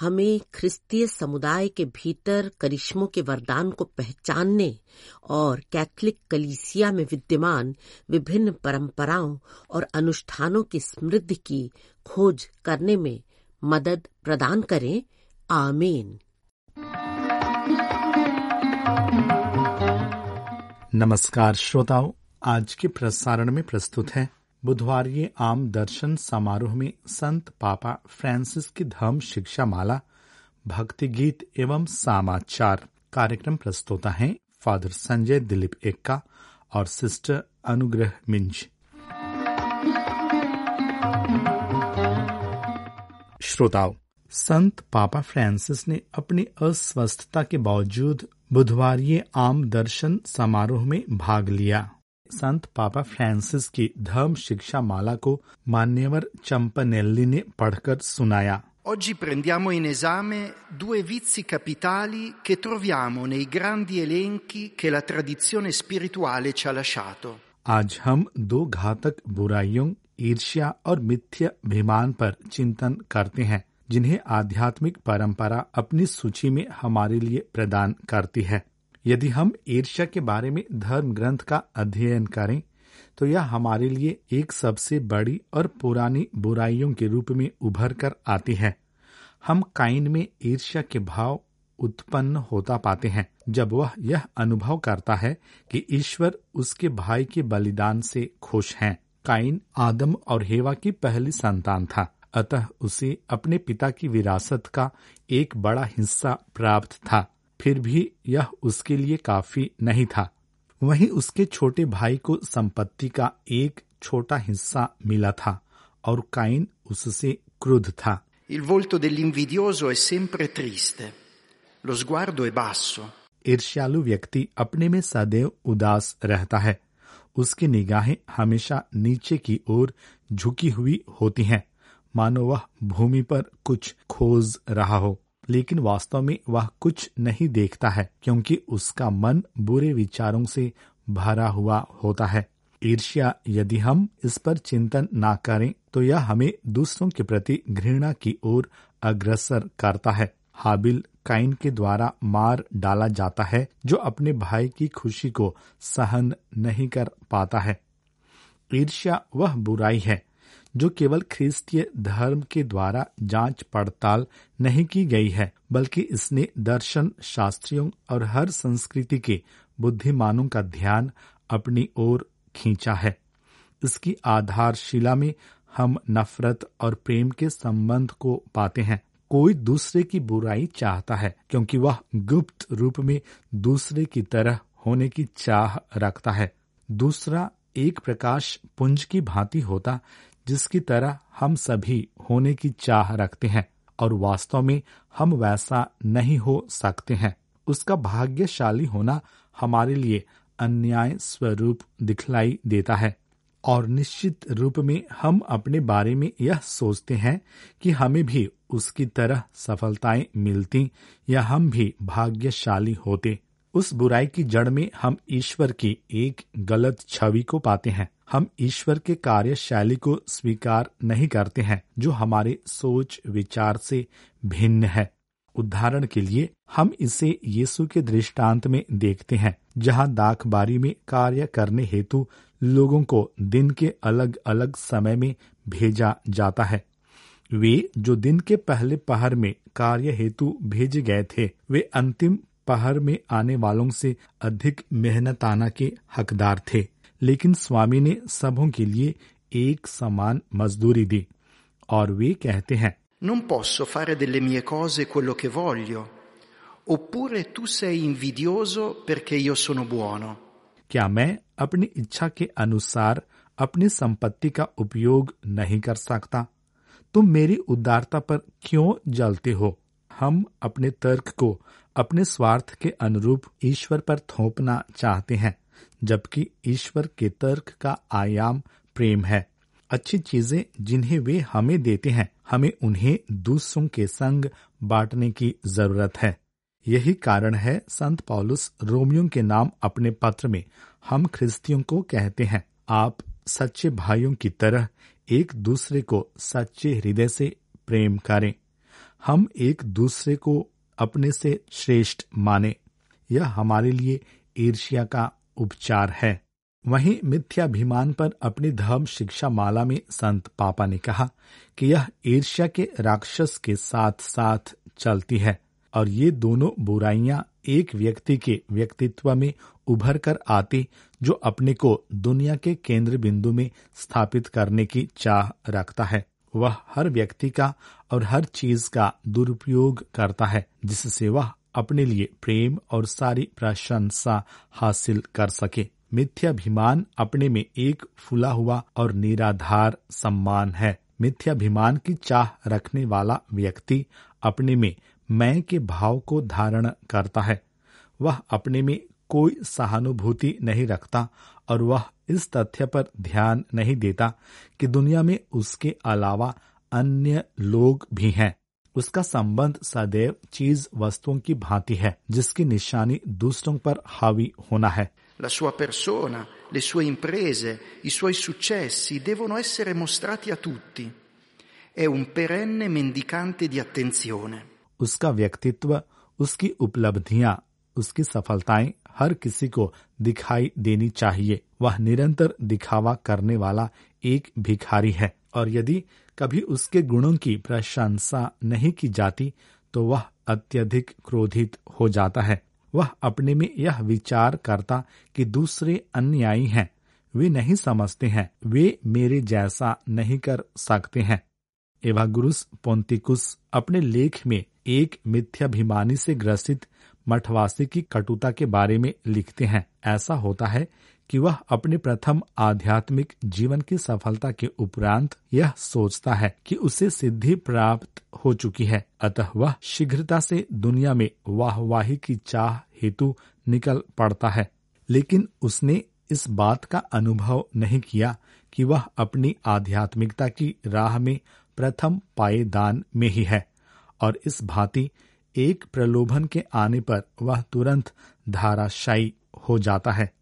हमें ख्रिस्तीय समुदाय के भीतर करिश्मों के वरदान को पहचानने और कैथलिक कलीसिया में विद्यमान विभिन्न परंपराओं और अनुष्ठानों की समृद्धि की खोज करने में मदद प्रदान करें। आमीन। नमस्कार श्रोताओं, आज के प्रसारण में प्रस्तुत है बुधवार आम दर्शन समारोह में संत पापा फ्रांसिस की धर्म शिक्षा माला भक्ति गीत एवं समाचार कार्यक्रम प्रस्तुता हैं फादर संजय दिलीप एक्का और सिस्टर अनुग्रह मिंज। श्रोताओं, संत पापा फ्रांसिस ने अपनी अस्वस्थता के बावजूद बुधवार आम दर्शन समारोह में भाग लिया। संत पापा फ्रांसिस की धर्म शिक्षा माला को मान्यवर चंपनेल्ली ने पढ़कर सुनाया Oggi prendiamo in esame due vizi capitali che troviamo nei grandi elenchi che la tradizione spirituale ci ha lasciato. आज हम दो घातक बुराइयों ईर्ष्या और मिथ्या अभिमान पर चिंतन करते हैं जिन्हें आध्यात्मिक परंपरा अपनी सूची में हमारे लिए प्रदान करती है यदि हम ईर्ष्या के बारे में धर्म ग्रंथ का अध्ययन करें तो यह हमारे लिए एक सबसे बड़ी और पुरानी बुराइयों के रूप में उभर कर आती है हम काइन में ईर्ष्या के भाव उत्पन्न होता पाते हैं, जब वह यह अनुभव करता है कि ईश्वर उसके भाई के बलिदान से खुश हैं। काइन आदम और हेवा की पहली संतान था, अतः उसे अपने पिता की विरासत का एक बड़ा हिस्सा प्राप्त था फिर भी यह उसके लिए काफ़ी नहीं था वहीं उसके छोटे भाई को संपत्ति का एक छोटा हिस्सा मिला था और काइन उससे क्रुद्ध था Il volto dell'invidioso è sempre triste. Lo sguardo è basso. ईर्ष्यालु व्यक्ति अपने में सदैव उदास रहता है उसकी निगाहें हमेशा नीचे की ओर झुकी हुई होती हैं मानो वह भूमि पर कुछ खोज रहा हो लेकिन वास्तव में वह कुछ नहीं देखता है, क्योंकि उसका मन बुरे विचारों से भरा हुआ होता है। ईर्ष्या, यदि हम इस पर चिंतन ना करें तो यह हमें दूसरों के प्रति घृणा की ओर अग्रसर करता है। हाबिल काइन के द्वारा मार डाला जाता है, जो अपने भाई की खुशी को सहन नहीं कर पाता है। ईर्ष्या, वह बुराई है। जो केवल ख्रिस्तीय धर्म के द्वारा जाँच पड़ताल नहीं की गई है, बल्कि इसने दर्शन शास्त्रियों और हर संस्कृति के बुद्धिमानों का ध्यान अपनी ओर खींचा है। इसकी आधारशिला में हम नफरत और प्रेम के संबंध को पाते हैं। कोई दूसरे की बुराई चाहता है, क्योंकि वह गुप्त रूप में दूसरे की तरह होने की चाह रखता है। दूसरा, एक प्रकाश पुंज की भांति होता जिसकी तरह हम सभी होने की चाह रखते हैं और वास्तव में हम वैसा नहीं हो सकते हैं। उसका भाग्यशाली होना हमारे लिए अन्याय स्वरूप दिखलाई देता है और निश्चित रूप में हम अपने बारे में यह सोचते हैं कि हमें भी उसकी तरह सफलताएँ मिलती या हम भी भाग्यशाली होते। उस बुराई की जड़ में हम ईश्वर की एक गलत छवि को पाते हैं। हम ईश्वर के कार्यशैली को स्वीकार नहीं करते हैं, जो हमारे सोच, विचार से भिन्न है। उदाहरण के लिए, हम इसे यीशु के दृष्टांत में देखते हैं, जहाँ दाखबारी में कार्य करने हेतु लोगों को दिन के अलग अलग समय में भेजा जाता है। वे जो दिन के पहले पहर में कार्य हेतु भेजे गए थे, वे अंतिम पहर में आने वालों से अधिक मेहनताना के हकदार थे लेकिन स्वामी ने सबों के लिए एक समान मजदूरी दी और वे कहते हैं Non posso fare delle mie cose quello che voglio. Oppure tu sei invidioso perché io sono buono. क्या मैं अपनी इच्छा के अनुसार अपनी संपत्ति का उपयोग नहीं कर सकता तुम मेरी उदारता पर क्यों जलते हो हम अपने तर्क को अपने स्वार्थ के अनुरूप ईश्वर पर थोपना चाहते हैं, जबकि ईश्वर के तर्क का आयाम प्रेम है। अच्छी चीज़ें जिन्हें वे हमें देते हैं, हमें उन्हें दूसरों के संग बांटने की ज़रूरत है। यही कारण है संत पॉलुस रोमियो के नाम अपने पत्र में हम ख्रिस्तियों को कहते हैं, आप सच्चे भाइयों की तरह एक दूसरे को सच्चे हृदय से प्रेम करें। हम एक दूसरे को अपने से श्रेष्ठ माने। यह हमारे लिए ईर्ष्या का उपचार है। वहीं मिथ्याभिमान पर अपनी धर्म शिक्षा माला में संत पापा ने कहा कि यह ईर्ष्या के राक्षस के साथ साथ चलती है और ये दोनों बुराइयाँ एक व्यक्ति के व्यक्तित्व में उभर कर आती, जो अपने को दुनिया के केंद्र बिंदु में स्थापित करने की चाह रखता है। वह हर व्यक्ति का और हर चीज़ का दुरुपयोग करता है, जिससे वह अपने लिए प्रेम और सारी प्रशंसा हासिल कर सके। मिथ्याभिमान अपने में एक फुला हुआ और निराधार सम्मान है। मिथ्याभिमान की चाह रखने वाला व्यक्ति अपने में मैं के भाव को धारण करता है। वह अपने में कोई सहानुभूति नहीं रखता और वह इस तथ्य पर ध्यान नहीं देता कि दुनिया में उसके अलावा अन्य लोग भी हैं उसका संबंध सदैव चीज़ वस्तुओं की भांति है जिसकी निशानी दूसरों पर हावी होना है La sua persona, le sue imprese, i suoi successi devono essere mostrati a tutti. È un perenne mendicante di attenzione. उसका व्यक्तित्व उसकी उपलब्धियाँ उसकी सफलताएँ हर किसी को दिखाई देनी चाहिए। वह निरंतर दिखावा करने वाला एक भिखारी है। और यदि कभी उसके गुणों की प्रशंसा नहीं की जाती तो वह अत्यधिक क्रोधित हो जाता है। वह अपने में यह विचार करता कि दूसरे अन्यायी हैं। वे नहीं समझते हैं। वे मेरे जैसा नहीं कर सकते हैं। एवागुरुस पोन्तिकुस अपने लेख में एक मिथ्याभिमानी से ग्रसित मठवासी की कटुता के बारे में लिखते हैं। ऐसा होता है कि वह अपने प्रथम आध्यात्मिक जीवन की सफलता के उपरांत यह सोचता है कि उसे सिद्धि प्राप्त हो चुकी है। अतः वह शीघ्रता से दुनिया में वाहवाही की चाह हेतु निकल पड़ता है। लेकिन उसने इस बात का अनुभव नहीं किया कि वह अपनी आध्यात्मिकता की राह में प्रथम पाएदान में ही है। और इस भांति एक प्रलोभन के आने पर वह तुरंत धाराशायी हो जाता है।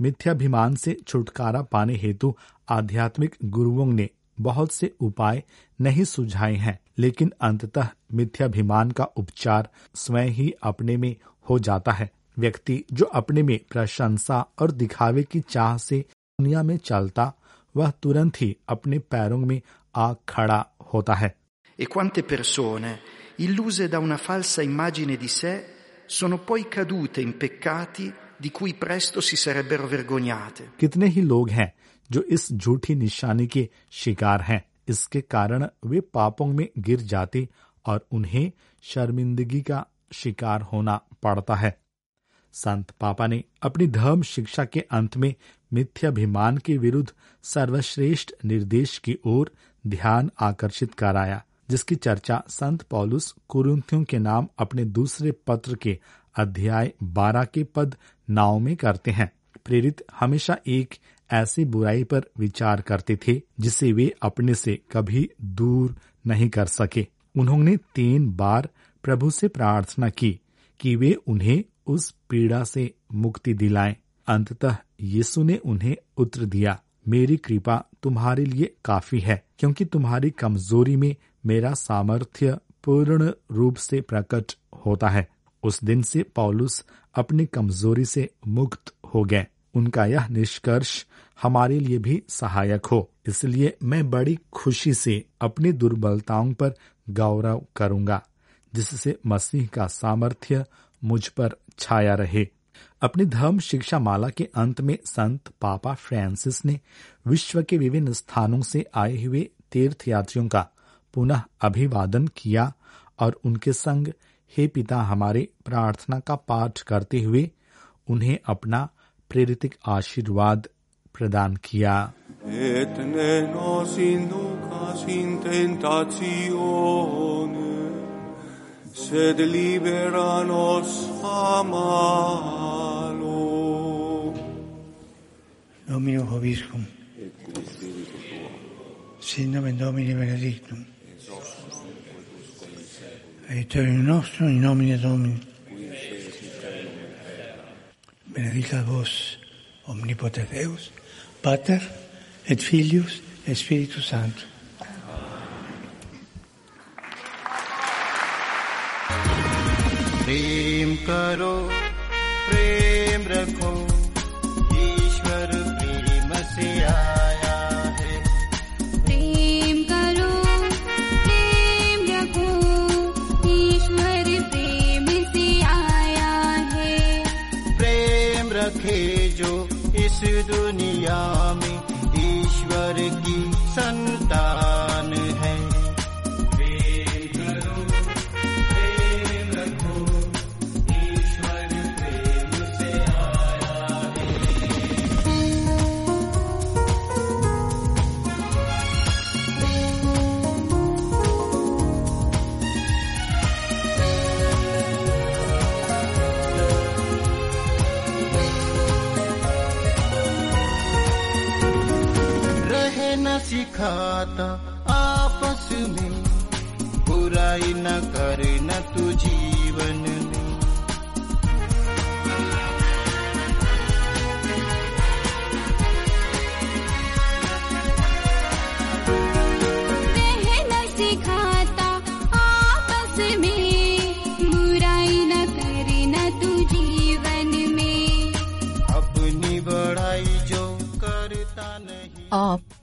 मिथ्याभिमान से छुटकारा पाने हेतु आध्यात्मिक गुरुओं ने बहुत से उपाय नहीं सुझाए हैं लेकिन अंततः मिथ्याभिमान का उपचार स्वयं ही अपने में हो जाता है। व्यक्ति जो अपने में प्रशंसा और दिखावे की चाह से दुनिया में चलता वह तुरंत ही अपने पैरों में आ खड़ा होता है। E quante persone, illuse da una falsa immagine di sé, sono poi cadute in peccati di cui presto si sarebbero vergognate. कितने ही लोग हैं जो इस झूठी निशानी के शिकार हैं। इसके कारण वे पापों में गिर जाते और उन्हें शर्मिंदगी का शिकार होना पड़ता है। संत पापा ने अपनी धर्म शिक्षा के अंत में मिथ्याभिमान के विरुद्ध सर्वश्रेष्ठ निर्देश की ओर ध्यान आकर्षित कराया। जिसकी चर्चा संत पौलुस कुरुंथियों के नाम अपने दूसरे पत्र के अध्याय बारह के पद नाव में करते हैं प्रेरित हमेशा एक ऐसी बुराई पर विचार करते थे, जिसे वे अपने से कभी दूर नहीं कर सके उन्होंने तीन बार प्रभु से प्रार्थना की कि वे उन्हें उस पीड़ा से मुक्ति दिलाएँ। अंततः यीशु ने उन्हें उत्तर दिया, मेरी कृपा तुम्हारे लिए काफ़ी है, क्योंकि तुम्हारी कमज़ोरी में मेरा सामर्थ्य पूर्ण रूप से प्रकट होता है। उस दिन से पौलुस अपनी कमज़ोरी से मुक्त हो गए। उनका यह निष्कर्ष हमारे लिए भी सहायक हो। इसलिए मैं बड़ी खुशी से अपनी दुर्बलताओं पर गौरव करूँगा, जिससे मसीह का सामर्थ्य मुझ पर छाया रहे। अपनी धर्म शिक्षा माला के अंत में संत पापा फ्रांसिस ने विश्व के विभिन्न स्थानों से आए हुए तीर्थ यात्रियों का पुनः अभिवादन किया और उनके संग हे पिता हमारे प्रार्थना का पाठ करते हुए उन्हें अपना प्रेरितिक आशीर्वाद प्रदान किया et ne nos inducas in tentatione, sed libera nos a malo. Domino Hoviscum. Sin nomen Domini benedictum. Aiuterium nostrum in nomine Domini. Benedicat vos omnipotens Deus, Pater et Filius et Spiritus Sanctus. प्रेम करो दुनिया में ईश्वर की संतान सिखाता आपस में। बुराई न करना तू जीवन।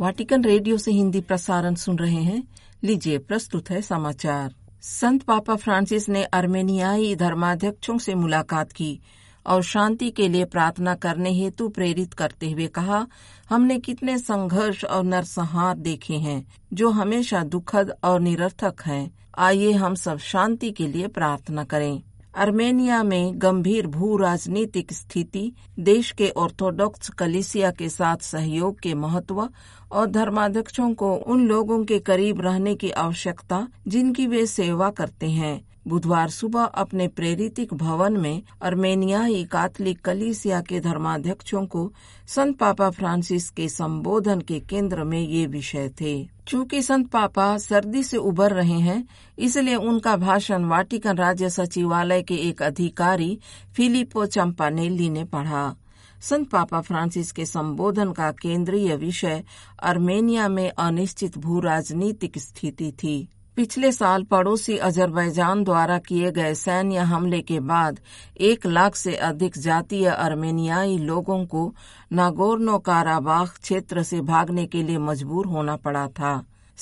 वाटिकन रेडियो से हिंदी प्रसारण सुन रहे हैं। लीजिए प्रस्तुत है समाचार। संत पापा फ्रांसिस ने अर्मेनियाई धर्माध्यक्षों से मुलाकात की और शांति के लिए प्रार्थना करने हेतु प्रेरित करते हुए कहा, हमने कितने संघर्ष और नरसंहार देखे हैं, जो हमेशा दुखद और निरर्थक हैं। आइए हम सब शांति के लिए प्रार्थना करें। अर्मेनिया में गंभीर भू राजनीतिक स्थिति, देश के ऑर्थोडॉक्स कलिसिया के साथ सहयोग के महत्व और धर्माध्यक्षों को उन लोगों के करीब रहने की आवश्यकता जिनकी वे सेवा करते हैं। बुधवार सुबह अपने प्रेरितिक भवन में अर्मेनियाई काथलिक कलीसिया के धर्माध्यक्षों को संत पापा फ्रांसिस के संबोधन के केंद्र में ये विषय थे। चूँकि संत पापा सर्दी से उबर रहे हैं, इसलिए उनका भाषण वाटिकन राज्य सचिवालय के एक अधिकारी फिलिपो चंपानेली ने पढ़ा। संत पापा फ्रांसिस के संबोधन का केंद्रीय विषय अर्मेनिया में अनिश्चित भू राजनीतिक स्थिति थी। पिछले साल पड़ोसी अजरबैजान द्वारा किए गए सैन्य हमले के बाद एक लाख से अधिक जातीय अर्मेनियाई लोगों को नागोर्नो काराबाख क्षेत्र से भागने के लिए मजबूर होना पड़ा था।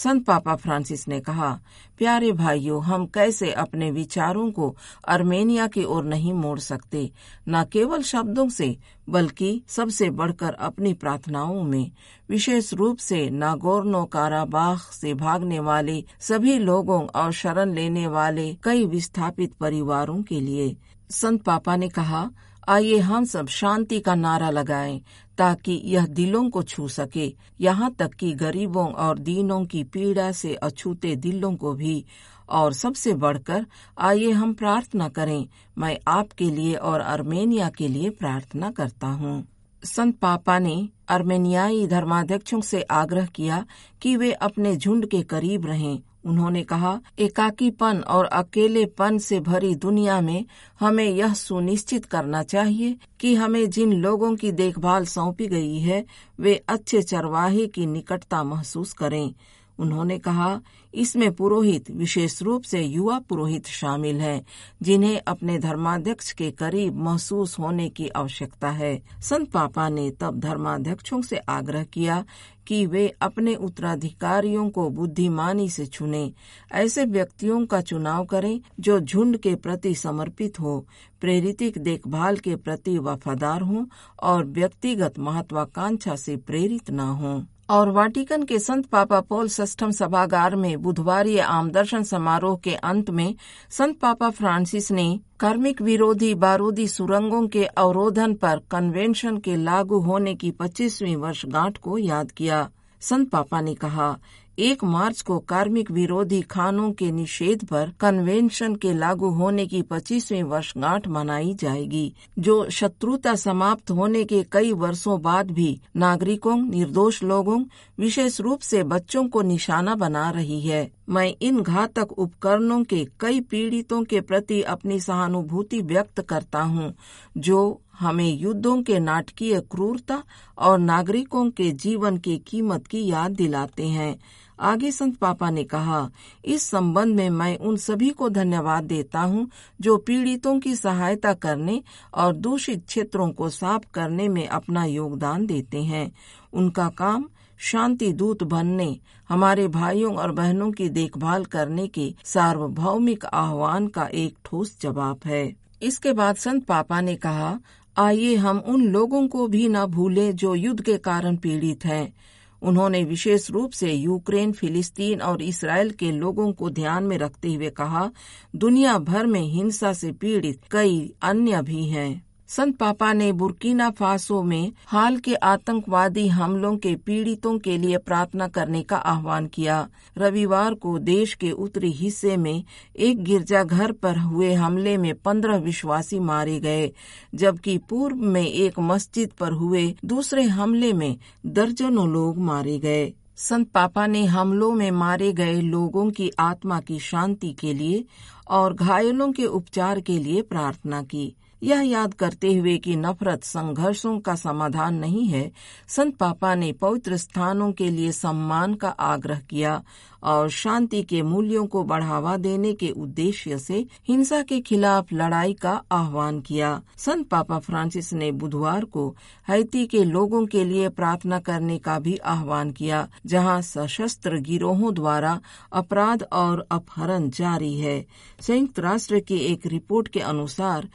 संत पापा फ्रांसिस ने कहा, प्यारे भाइयों, हम कैसे अपने विचारों को अर्मेनिया की ओर नहीं मोड़ सकते, न केवल शब्दों से, बल्कि सबसे बढ़कर अपनी प्रार्थनाओं में। विशेष रूप से नागोर्नो काराबाख से भागने वाले सभी लोगों और शरण लेने वाले कई विस्थापित परिवारों के लिए संत पापा ने कहा, आइए हम सब शांति का नारा लगाएँ ताकि यह दिलों को छू सके। यहाँ तक कि गरीबों और दीनों की पीड़ा से अछूते दिलों को भी। और सबसे बढ़कर, आइए हम प्रार्थना करें। मैं आपके लिए और अर्मेनिया के लिए प्रार्थना करता हूँ। संत पापा ने अर्मेनियाई धर्माध्यक्षों से आग्रह किया कि वे अपने झुंड के करीब रहें। उन्होंने कहा, एकाकीपन और अकेलेपन से भरी दुनिया में हमें यह सुनिश्चित करना चाहिए कि हमें जिन लोगों की देखभाल सौंपी गई है, वे अच्छे चरवाहे की निकटता महसूस करें। उन्होंने कहा, इसमें पुरोहित विशेष रूप से युवा पुरोहित शामिल हैं, जिन्हें अपने धर्माध्यक्ष के करीब महसूस होने की आवश्यकता है। संत पापा ने तब धर्माध्यक्षों से आग्रह किया कि वे अपने उत्तराधिकारियों को बुद्धिमानी से चुने। ऐसे व्यक्तियों का चुनाव करें जो झुंड के प्रति समर्पित हो, प्रेरितिक देखभाल के प्रति वफादार हों और व्यक्तिगत महत्वाकांक्षा से प्रेरित न हों। और वाटिकन के संत पापा पोल सस्टम सभागार में बुधवार आम दर्शन समारोह के अंत में संत पापा फ्रांसिस ने कार्मिक विरोधी बारूदी सुरंगों के अवरोधन पर कन्वेंशन के लागू होने की 25वीं वर्षगांठ को याद किया। संत पापा ने कहा एक मार्च को कार्मिक विरोधी खानों के निषेध पर कन्वेंशन के लागू होने की पच्चीसवीं वर्षगांठ मनाई जाएगी, जो शत्रुता समाप्त होने के कई वर्षों बाद भी नागरिकों, निर्दोष लोगों, विशेष रूप से बच्चों को निशाना बना रही है। मैं इन घातक उपकरणों के कई पीड़ितों के प्रति अपनी सहानुभूति व्यक्त करता हूँ, जो हमें युद्धों के नाटकीय क्रूरता और नागरिकों के जीवन की कीमत की याद दिलाते हैं। आगे संत पापा ने कहा, इस संबंध में मैं उन सभी को धन्यवाद देता हूँ जो पीड़ितों की सहायता करने और दूषित क्षेत्रों को साफ़ करने में अपना योगदान देते हैं। उनका काम शांति दूत बनने, हमारे भाइयों और बहनों की देखभाल करने के सार्वभौमिक आह्वान का एक ठोस जवाब है। इसके बाद संत पापा ने कहा, आइए हम उन लोगों को भी न भूलें जो युद्ध के कारण पीड़ित हैं। उन्होंने विशेष रूप से यूक्रेन, फिलिस्तीन और इसराइल के लोगों को ध्यान में रखते हुए कहा, दुनिया भर में हिंसा से पीड़ित कई अन्य भी हैं। संत पापा ने बुर्किना फासो में हाल के आतंकवादी हमलों के पीड़ितों के लिए प्रार्थना करने का आह्वान किया। रविवार को देश के उत्तरी हिस्से में एक गिरजाघर पर हुए हमले में पंद्रह विश्वासी मारे गए, जबकि पूर्व में एक मस्जिद पर हुए दूसरे हमले में दर्जनों लोग मारे गए। संत पापा ने हमलों में मारे गए लोगों की आत्मा की शांति के लिए और घायलों के उपचार के लिए प्रार्थना की। यह याद करते हुए कि नफरत संघर्षों का समाधान नहीं है, संत पापा ने पवित्र स्थानों के लिए सम्मान का आग्रह किया और शांति के मूल्यों को बढ़ावा देने के उद्देश्य से हिंसा के खिलाफ लड़ाई का आह्वान किया। संत पापा फ्रांसिस ने बुधवार को हैती के लोगों के लिए प्रार्थना करने का भी आह्वान किया, जहाँ सशस्त्र गिरोहों द्वारा अपराध और अपहरण जारी है। संयुक्त राष्ट्र की एक रिपोर्ट के अनुसार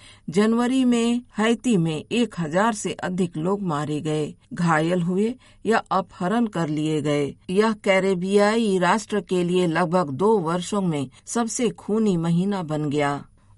जनवरी में, हैती में एक हज़ार से अधिक लोग मारे गए, घायल हुए या अपहरण कर लिए गए। यह कैरेबियाई राष्ट्र के लिए लगभग दो वर्षों में सबसे खूनी महीना बन गया।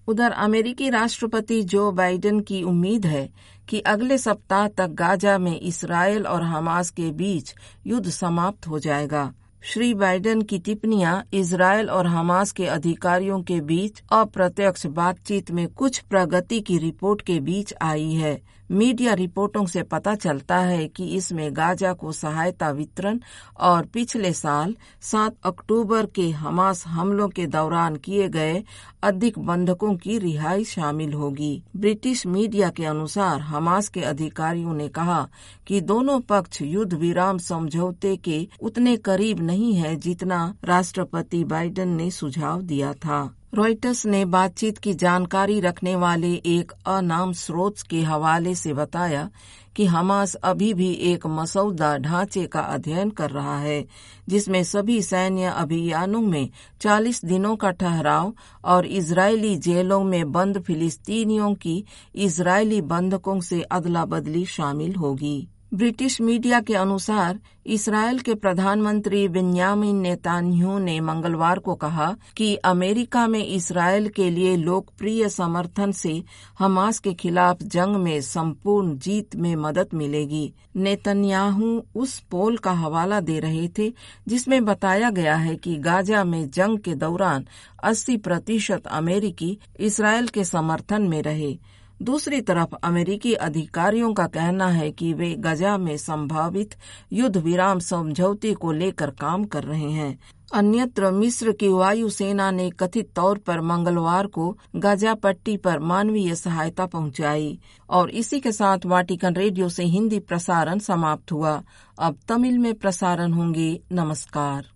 उधर अमेरिकी राष्ट्रपति जो बाइडेन की उम्मीद है कि अगले सप्ताह तक गाजा में इसराइल और हमास के बीच युद्ध समाप्त हो जाएगा। श्री बाइडेन की टिप्पणियाँ इसराइल और हमास के अधिकारियों के बीच अप्रत्यक्ष बातचीत में कुछ प्रगति की रिपोर्ट के बीच आई है। मीडिया रिपोर्टों से पता चलता है कि इसमें गाजा को सहायता वितरण और पिछले साल 7 अक्टूबर के हमास हमलों के दौरान किए गए अधिक बंधकों की रिहाई शामिल होगी। ब्रिटिश मीडिया के अनुसार हमास के अधिकारियों ने कहा कि दोनों पक्ष युद्ध विराम समझौते के उतने करीब नहीं है जितना राष्ट्रपति बाइडेन ने सुझाव दिया था। रॉयटर्स ने बातचीत की जानकारी रखने वाले एक अनाम स्रोत के हवाले से बताया कि हमास अभी भी एक मसौदा ढांचे का अध्ययन कर रहा है, जिसमें सभी सैन्य अभियानों में 40 दिनों का ठहराव और इजरायली जेलों में बंद फिलिस्तीनियों की इजरायली बंधकों से अदला बदली शामिल होगी। ब्रिटिश मीडिया के अनुसार, इसराइल के प्रधानमंत्री बिन्यामिन नेतान्याहू ने मंगलवार को कहा कि अमेरिका में इसराइल के लिए लोकप्रिय समर्थन से हमास के खिलाफ जंग में संपूर्ण जीत में मदद मिलेगी। नेतन्याहू उस पोल का हवाला दे रहे थे, जिसमें बताया गया है कि गाजा में जंग के दौरान 80 प्रतिशत अमेरिकी इसराइल के समर्थन में रहे। दूसरी तरफ़ अमेरिकी अधिकारियों का कहना है कि वे गजा में संभावित युद्ध विराम समझौते को लेकर काम कर रहे हैं। अन्यत्र मिस्र की वायुसेना ने कथित तौर पर मंगलवार को गाजा पट्टी पर मानवीय सहायता पहुंचाई और इसी के साथ वाटिकन रेडियो से हिंदी प्रसारण समाप्त हुआ। अब तमिल में प्रसारण होंगे। नमस्कार।